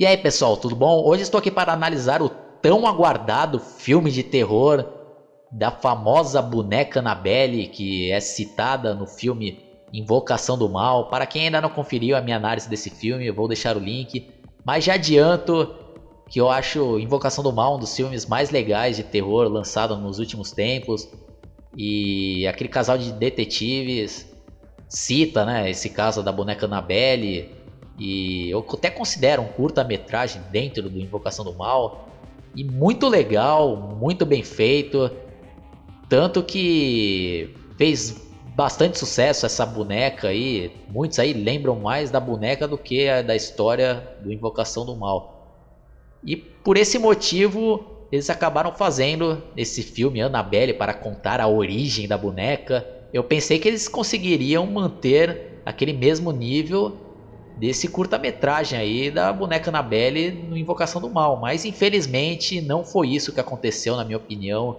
E aí, pessoal, tudo bom? Hoje estou aqui para analisar o tão aguardado filme de terror da famosa boneca Annabelle, que é citada no filme Invocação do Mal. Para quem ainda não conferiu a minha análise desse filme, eu vou deixar o link. Mas já adianto que eu acho Invocação do Mal um dos filmes mais legais de terror lançado nos últimos tempos. E aquele casal de detetives cita, né, esse caso da boneca Annabelle e eu até considero um curta-metragem dentro do Invocação do Mal. E muito legal, muito bem feito. Tanto que fez bastante sucesso essa boneca aí. Muitos aí lembram mais da boneca do que da história do Invocação do Mal. E por esse motivo, eles acabaram fazendo esse filme Annabelle para contar a origem da boneca. Eu pensei que eles conseguiriam manter aquele mesmo nível desse curta-metragem aí da boneca Annabelle no Invocação do Mal. Mas infelizmente não foi isso que aconteceu, na minha opinião.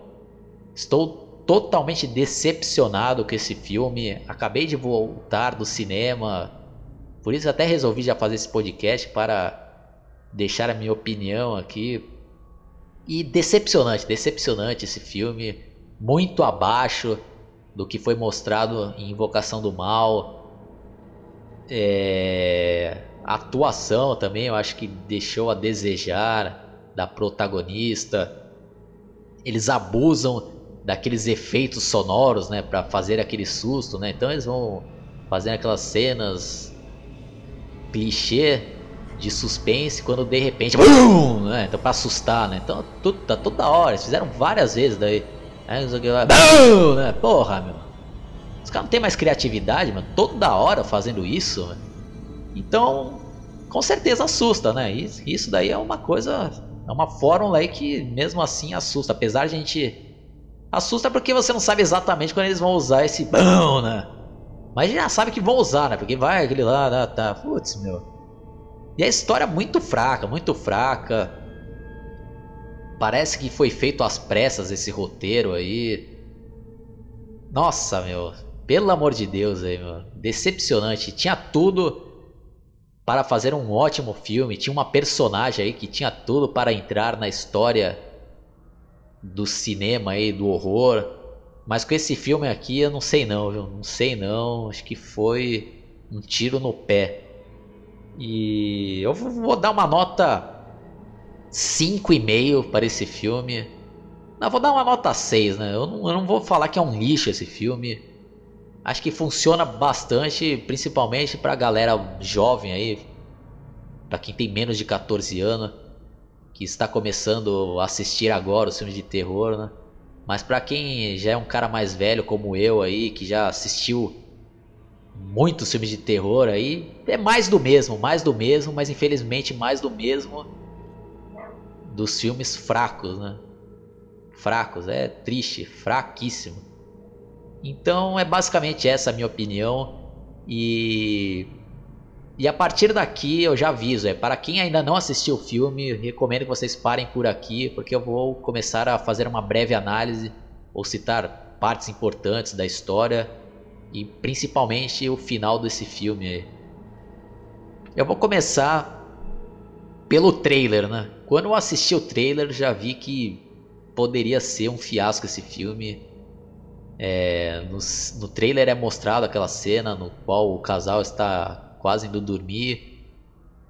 Estou totalmente decepcionado com esse filme. Acabei de voltar do cinema, por isso até resolvi já fazer esse podcast para deixar a minha opinião aqui. E decepcionante, decepcionante esse filme, muito abaixo do que foi mostrado em Invocação do Mal é, a atuação também eu acho que deixou a desejar da protagonista. Eles abusam daqueles efeitos sonoros, né, para fazer aquele susto, né? Então eles vão fazendo aquelas cenas clichê de suspense quando de repente, BUM! né? Então para assustar, né? Então tudo, tá toda hora, eles fizeram várias vezes daí. Aí, né? Porra, meu. Os caras não tem mais criatividade, mano. Toda hora fazendo isso. Mano. Então, com certeza assusta, né? Isso, daí é uma coisa. É uma fórmula aí que mesmo assim assusta. Apesar de a gente. Assusta porque você não sabe exatamente quando eles vão usar esse bão, né? Mas já sabe que vão usar, né? Porque vai aquele lá, tá, tá. Putz, meu. E a história é muito fraca, muito fraca. Parece que foi feito às pressas esse roteiro aí. Nossa, meu. Pelo amor de Deus aí, meu. Decepcionante. Tinha tudo para fazer um ótimo filme. Tinha uma personagem aí que tinha tudo para entrar na história do cinema aí, do horror. Mas com esse filme aqui eu não sei não, viu? Não sei não. Acho que foi um tiro no pé. E eu vou dar uma nota 5,5 para esse filme. Não, vou dar uma nota 6, né? Eu não, eu não vou falar que é um lixo esse filme. Acho que funciona bastante, principalmente pra galera jovem aí, para quem tem menos de 14 anos, que está começando a assistir agora os filmes de terror, né? Mas para quem já é um cara mais velho como eu aí, que já assistiu muitos filmes de terror aí, é mais do mesmo, mais do mesmo, mas infelizmente mais do mesmo dos filmes fracos, né? Fracos, é triste, fraquíssimo. Então é basicamente essa a minha opinião e e a partir daqui eu já aviso, é para quem ainda não assistiu o filme, recomendo que vocês parem por aqui, porque eu vou começar a fazer uma breve análise ou citar partes importantes da história e principalmente o final desse filme. Eu vou começar pelo trailer, né? Quando eu assisti o trailer, já vi que poderia ser um fiasco esse filme. É, no, no trailer é mostrado aquela cena no qual o casal está quase indo dormir,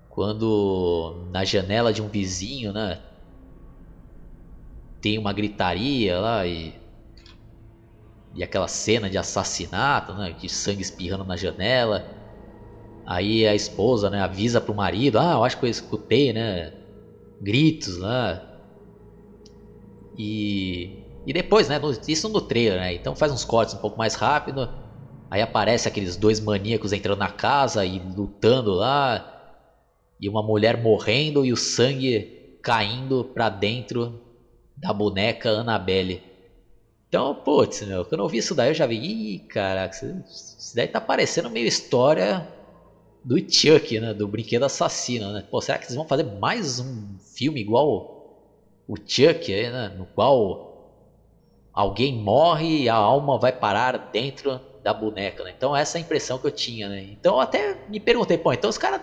quando na janela de um vizinho, né, tem uma gritaria lá e e aquela cena de assassinato, né, de sangue espirrando na janela. Aí a esposa, né, avisa pro marido: "Ah, eu acho que eu escutei, né, gritos lá". E e depois, né? Isso no trailer, né? Então faz uns cortes um pouco mais rápido. Aí aparece aqueles dois maníacos entrando na casa e lutando lá. E uma mulher morrendo e o sangue caindo pra dentro da boneca Annabelle. Então, putz, meu, quando eu vi isso daí eu já vi, ih, caraca, isso daí tá parecendo meio história do Chuck, né? Do brinquedo assassino, né? Pô, será que eles vão fazer mais um filme igual o Chuck aí, né? No qual alguém morre e a alma vai parar dentro da boneca, né? Então essa é a impressão que eu tinha, né? Então eu até me perguntei, pô, então os caras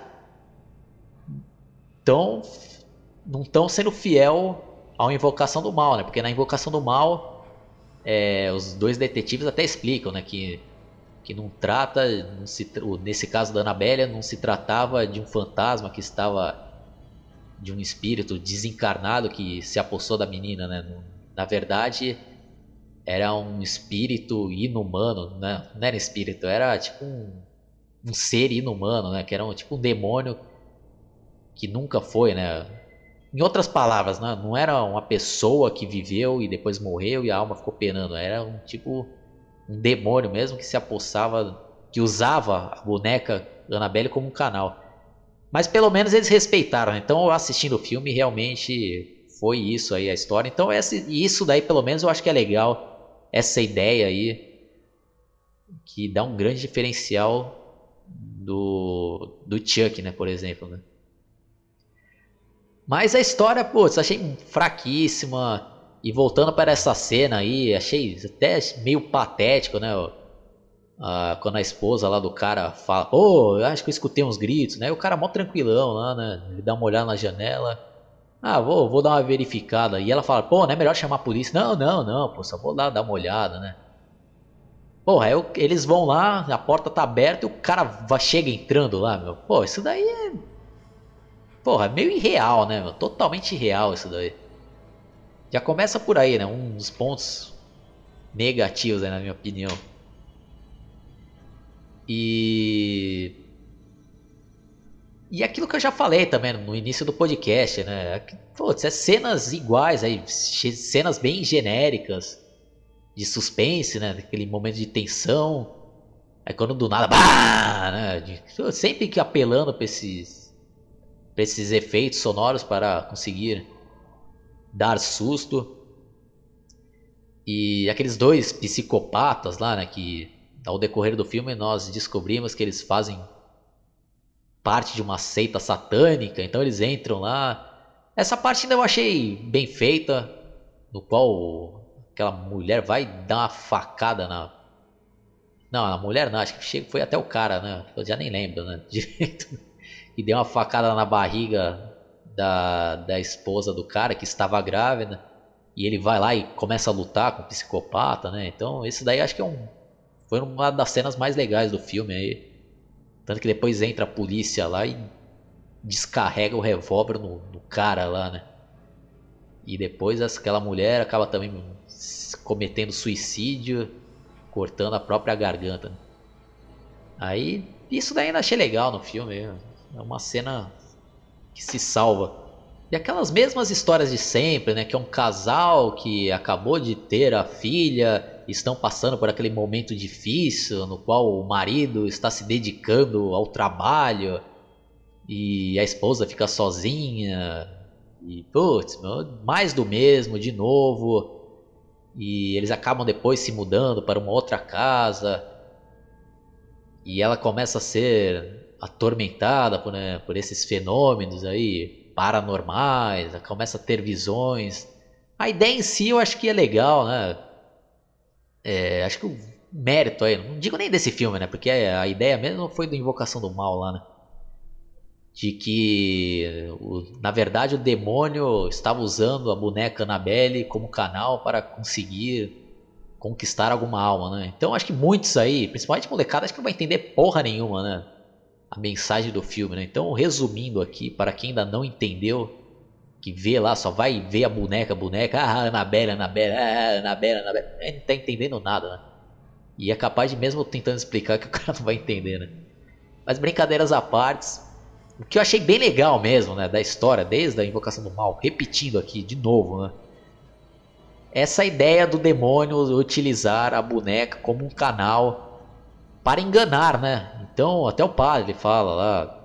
tão não estão sendo fiel à invocação do mal, né? Porque na invocação do mal, é, os dois detetives até explicam, né? Que, que não trata, não se, nesse caso da Anabélia, não se tratava de um fantasma que estava de um espírito desencarnado que se apossou da menina, né? Na verdade, era um espírito inumano, né? Não era espírito, era tipo um, um ser inumano, né? Que era um, tipo um demônio que nunca foi, né? Em outras palavras, né? não era uma pessoa que viveu e depois morreu e a alma ficou penando. Era um tipo um demônio mesmo que se apossava, que usava a boneca Annabelle como um canal. Mas pelo menos eles respeitaram. Né? Então, assistindo o filme, realmente foi isso aí a história. Então, essa, isso daí pelo menos eu acho que é legal. Essa ideia aí que dá um grande diferencial do, do Chuck, né, por exemplo, né? Mas a história, putz, achei fraquíssima. E voltando para essa cena aí, achei até meio patético, né? Ah, quando a esposa lá do cara fala, pô, eu acho que eu escutei uns gritos, né? O cara mó tranquilão lá, né? Ele dá uma olhada na janela. Ah, vou, vou dar uma verificada. E ela fala, pô, não é melhor chamar a polícia? Não, não, não, pô, só vou lá dar uma olhada, né? Porra, eu, eles vão lá, a porta tá aberta e o cara vai, chega entrando lá, meu. Pô, isso daí é Porra, é meio irreal, né? Meu? Totalmente irreal isso daí. Já começa por aí, né? Um dos pontos negativos, né, na minha opinião. E. E aquilo que eu já falei também no início do podcast, né? Putz, é cenas iguais aí, cenas bem genéricas de suspense, né? Aquele momento de tensão. Aí quando do nada, bah, né? Sempre que apelando pra esses para esses efeitos sonoros para conseguir dar susto. E aqueles dois psicopatas lá, né, que ao decorrer do filme nós descobrimos que eles fazem parte de uma seita satânica, então eles entram lá. Essa parte ainda eu achei bem feita, no qual aquela mulher vai dar uma facada na não, a mulher não, acho que foi até o cara, né? Eu já nem lembro, né? Direito e deu uma facada na barriga da, da esposa do cara que estava grávida. E ele vai lá e começa a lutar com o psicopata, né? Então, isso daí acho que é um, foi uma das cenas mais legais do filme aí. Tanto que depois entra a polícia lá e descarrega o revólver no, no cara lá, né? E depois aquela mulher acaba também cometendo suicídio, cortando a própria garganta. Né? Aí, isso daí ainda achei legal no filme. É uma cena que se salva. E aquelas mesmas histórias de sempre, né? Que é um casal que acabou de ter a filha, estão passando por aquele momento difícil no qual o marido está se dedicando ao trabalho e a esposa fica sozinha. E, putz, mais do mesmo, de novo. E eles acabam depois se mudando para uma outra casa. E ela começa a ser atormentada por, né, por esses fenômenos aí paranormais, começa a ter visões. A ideia em si eu acho que é legal, né? É, acho que o mérito aí, não digo nem desse filme, né? Porque a ideia mesmo foi do Invocação do Mal lá, né? De que, na verdade, o demônio estava usando a boneca Annabelle como canal para conseguir conquistar alguma alma, né? Então acho que muitos aí, principalmente molecada, acho que não vai entender porra nenhuma, né? a mensagem do filme. Né? Então, resumindo aqui, para quem ainda não entendeu, que vê lá, só vai ver a boneca, a boneca, ah, Anabela, Anabela, ah, Anabela, Anabela, ele não tá entendendo nada, né? E é capaz de mesmo tentando explicar que o cara não vai entender, né? Mas brincadeiras à parte, o que eu achei bem legal mesmo, né, da história, desde a invocação do mal, repetindo aqui de novo, né? Essa ideia do demônio utilizar a boneca como um canal para enganar, né? Então, até o padre fala lá,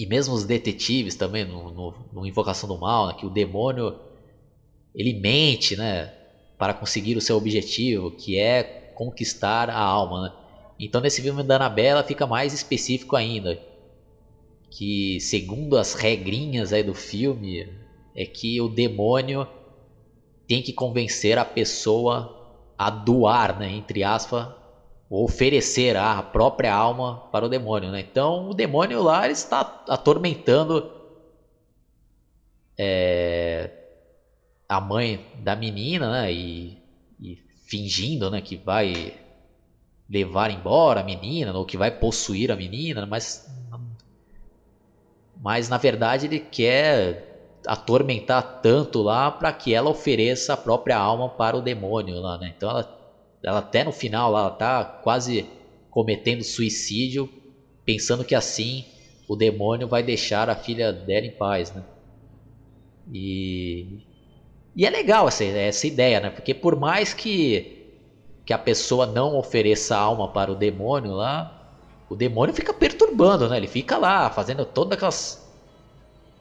e mesmo os detetives também, no, no, no Invocação do Mal, né, que o demônio ele mente, né, para conseguir o seu objetivo, que é conquistar a alma, né? Então, nesse filme da Anabela fica mais específico ainda, que segundo as regrinhas aí do filme, é que o demônio tem que convencer a pessoa a doar, né, entre aspas, oferecer a própria alma para o demônio. Né? Então o demônio lá está atormentando é, a mãe da menina, né? E, e, fingindo, né, que vai levar embora a menina ou que vai possuir a menina, mas mas na verdade ele quer atormentar tanto lá para que ela ofereça a própria alma para o demônio lá, né? Então ela, ela até no final lá, ela tá quase cometendo suicídio, pensando que assim o demônio vai deixar a filha dela em paz, né? E, e é legal essa, essa ideia, né? Porque por mais que que a pessoa não ofereça alma para o demônio lá, o demônio fica perturbando, né? Ele fica lá fazendo todas aquelas.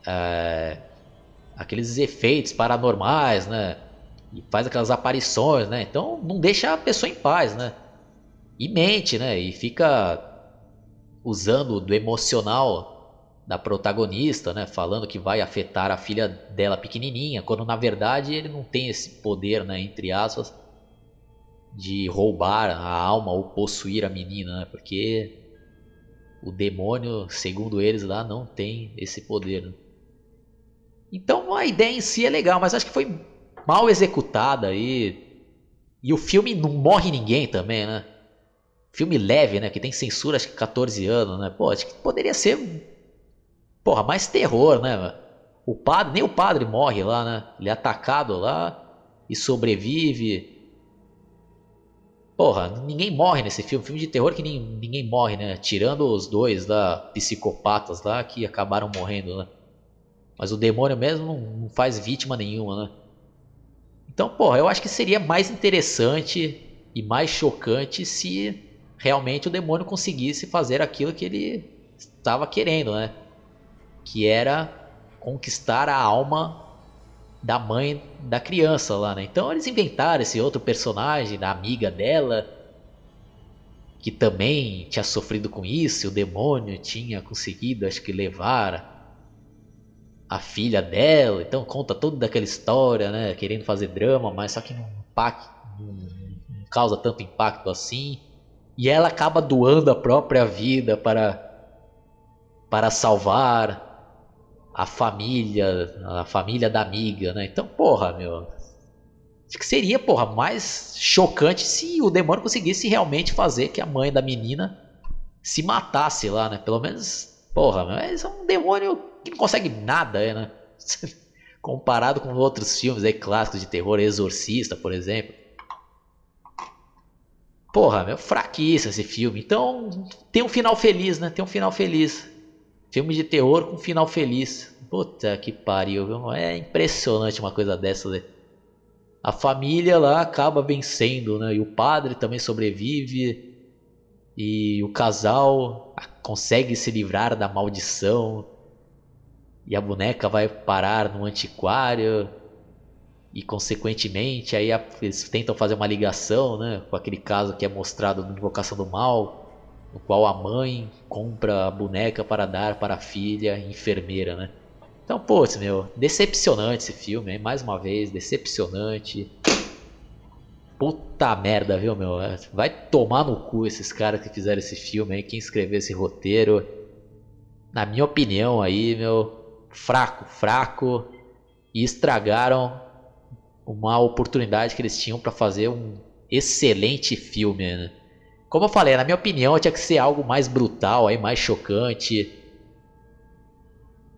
É, aqueles efeitos paranormais, né? E faz aquelas aparições, né? Então não deixa a pessoa em paz, né? E mente, né? E fica usando do emocional da protagonista, né? Falando que vai afetar a filha dela pequenininha, quando na verdade ele não tem esse poder, né? Entre aspas, de roubar a alma ou possuir a menina, né? Porque o demônio, segundo eles lá, não tem esse poder. Né? Então a ideia em si é legal, mas acho que foi mal executada e e o filme não morre ninguém também, né? Filme leve, né? Que tem censura, acho que 14 anos, né? Pô, acho que poderia ser, porra, mais terror, né? O padre, nem o padre morre lá, né? Ele é atacado lá e sobrevive. Porra, ninguém morre nesse filme. Filme de terror que nem, ninguém morre, né? Tirando os dois lá, psicopatas lá, que acabaram morrendo, né? Mas o demônio mesmo não, não faz vítima nenhuma, né? Então, porra, eu acho que seria mais interessante e mais chocante se realmente o demônio conseguisse fazer aquilo que ele estava querendo, né? Que era conquistar a alma da mãe da criança lá, né? Então eles inventaram esse outro personagem, da amiga dela, que também tinha sofrido com isso, o demônio tinha conseguido, acho que, levar a filha dela. Então conta toda daquela história, né? Querendo fazer drama, mas só que não, não, não causa tanto impacto assim. E ela acaba doando a própria vida para, para salvar a família, a família da amiga, né? Então, porra, meu. Que seria, porra, mais chocante se o demônio conseguisse realmente fazer que a mãe da menina se matasse lá, né? Pelo menos, porra, mas é um demônio que não consegue nada, né? Comparado com outros filmes aí clássicos de terror, Exorcista, por exemplo. Porra, meu, fraquíssimo esse filme. Então, tem um final feliz, né? Tem um final feliz. Filme de terror com final feliz. Puta que pariu, viu? É impressionante uma coisa dessa, né? A família lá acaba vencendo, né? E o padre também sobrevive. E o casal consegue se livrar da maldição. E a boneca vai parar no antiquário. E consequentemente aí eles tentam fazer uma ligação, né? Com aquele caso que é mostrado no Invocação do Mal no qual a mãe compra a boneca para dar para a filha enfermeira, né? Então, pô, meu, decepcionante esse filme, hein? mais uma vez, decepcionante. Puta merda, viu, meu? Vai tomar no cu esses caras que fizeram esse filme aí, quem escreveu esse roteiro. Na minha opinião aí, meu, fraco, fraco. E estragaram uma oportunidade que eles tinham para fazer um excelente filme, né? Como eu falei, na minha opinião, tinha que ser algo mais brutal, aí, mais chocante.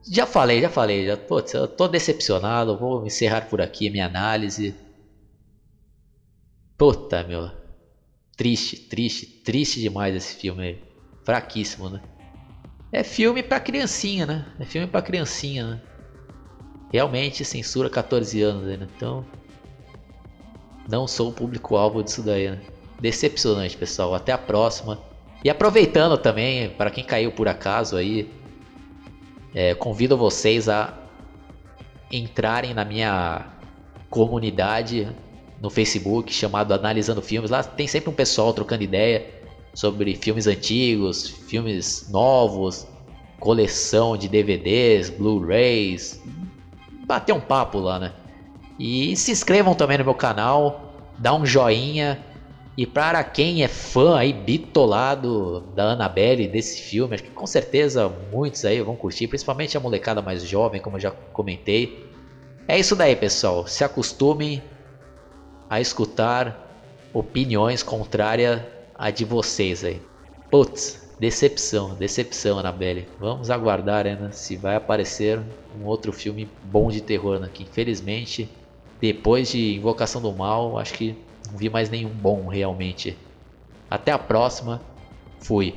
Já falei, já falei, já tô, tô decepcionado, vou encerrar por aqui minha análise. Puta, meu. Triste, triste, triste demais esse filme aí. Fraquíssimo, né? É filme pra criancinha, né? É filme pra criancinha, né? Realmente censura 14 anos, né? Então. Não sou o público-alvo disso daí, né? decepcionante, pessoal. Até a próxima. E aproveitando também, para quem caiu por acaso aí, é, convido vocês a entrarem na minha comunidade no Facebook chamado Analisando Filmes. Lá tem sempre um pessoal trocando ideia sobre filmes antigos, filmes novos, coleção de DVDs, Blu-rays. Bater um papo lá, né? E se inscrevam também no meu canal, dá um joinha E para quem é fã aí bitolado da Annabelle desse filme, acho que com certeza muitos aí vão curtir, principalmente a molecada mais jovem, como eu já comentei. É isso daí, pessoal. Se acostumem a escutar opiniões contrárias à de vocês aí. Putz, decepção, decepção, Annabelle. Vamos aguardar, né, se vai aparecer um outro filme bom de terror, né, que infelizmente, depois de Invocação do Mal, acho que não vi mais nenhum bom realmente. Até a próxima. Fui.